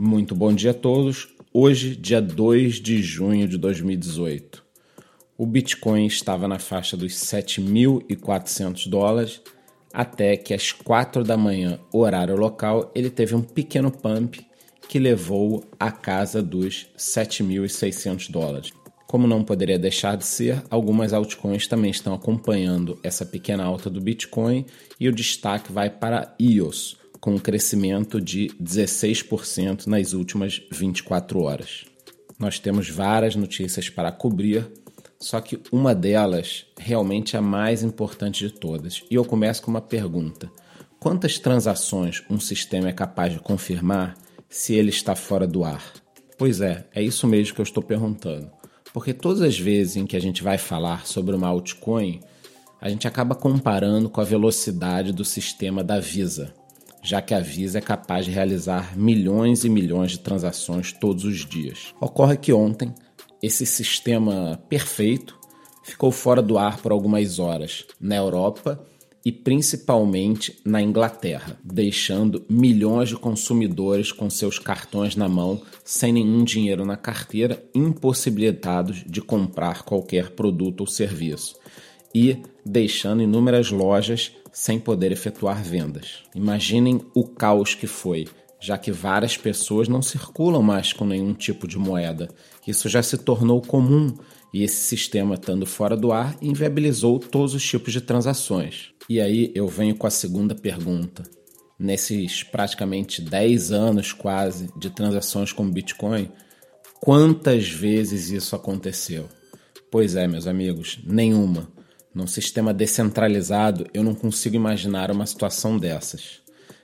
Muito bom dia a todos. Hoje, dia 2 de junho de 2018. O Bitcoin estava na faixa dos 7.400 dólares até que às 4 da manhã, horário local, ele teve um pequeno pump que levou à casa dos 7.600 dólares. Como não poderia deixar de ser, algumas altcoins também estão acompanhando essa pequena alta do Bitcoin e o destaque vai para EOS, com um crescimento de 16% nas últimas 24 horas. Nós temos várias notícias para cobrir, só que uma delas realmente é a mais importante de todas. E eu começo com uma pergunta: quantas transações um sistema é capaz de confirmar se ele está fora do ar? Pois é, é isso mesmo que eu estou perguntando. Porque todas as vezes em que a gente vai falar sobre uma altcoin, a gente acaba comparando com a velocidade do sistema da Visa já que a Visa é capaz de realizar milhões e milhões de transações todos os dias. Ocorre que ontem esse sistema perfeito ficou fora do ar por algumas horas na Europa e principalmente na Inglaterra, deixando milhões de consumidores com seus cartões na mão, sem nenhum dinheiro na carteira, impossibilitados de comprar qualquer produto ou serviço, e deixando inúmeras lojas sem poder efetuar vendas. Imaginem o caos que foi, já que várias pessoas não circulam mais com nenhum tipo de moeda. Isso já se tornou comum e esse sistema, estando fora do ar, inviabilizou todos os tipos de transações. E aí eu venho com a segunda pergunta. Nesses praticamente 10 anos quase de transações com Bitcoin, quantas vezes isso aconteceu? Pois é, meus amigos, nenhuma. Num sistema descentralizado, eu não consigo imaginar uma situação dessas.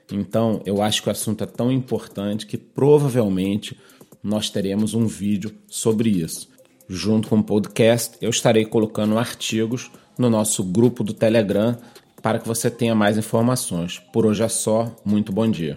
Então, eu acho que o assunto é tão importante que provavelmente nós teremos um vídeo sobre isso. Junto com o podcast, eu estarei colocando artigos no nosso grupo do Telegram para que você tenha mais informações. Por hoje é só, muito bom dia.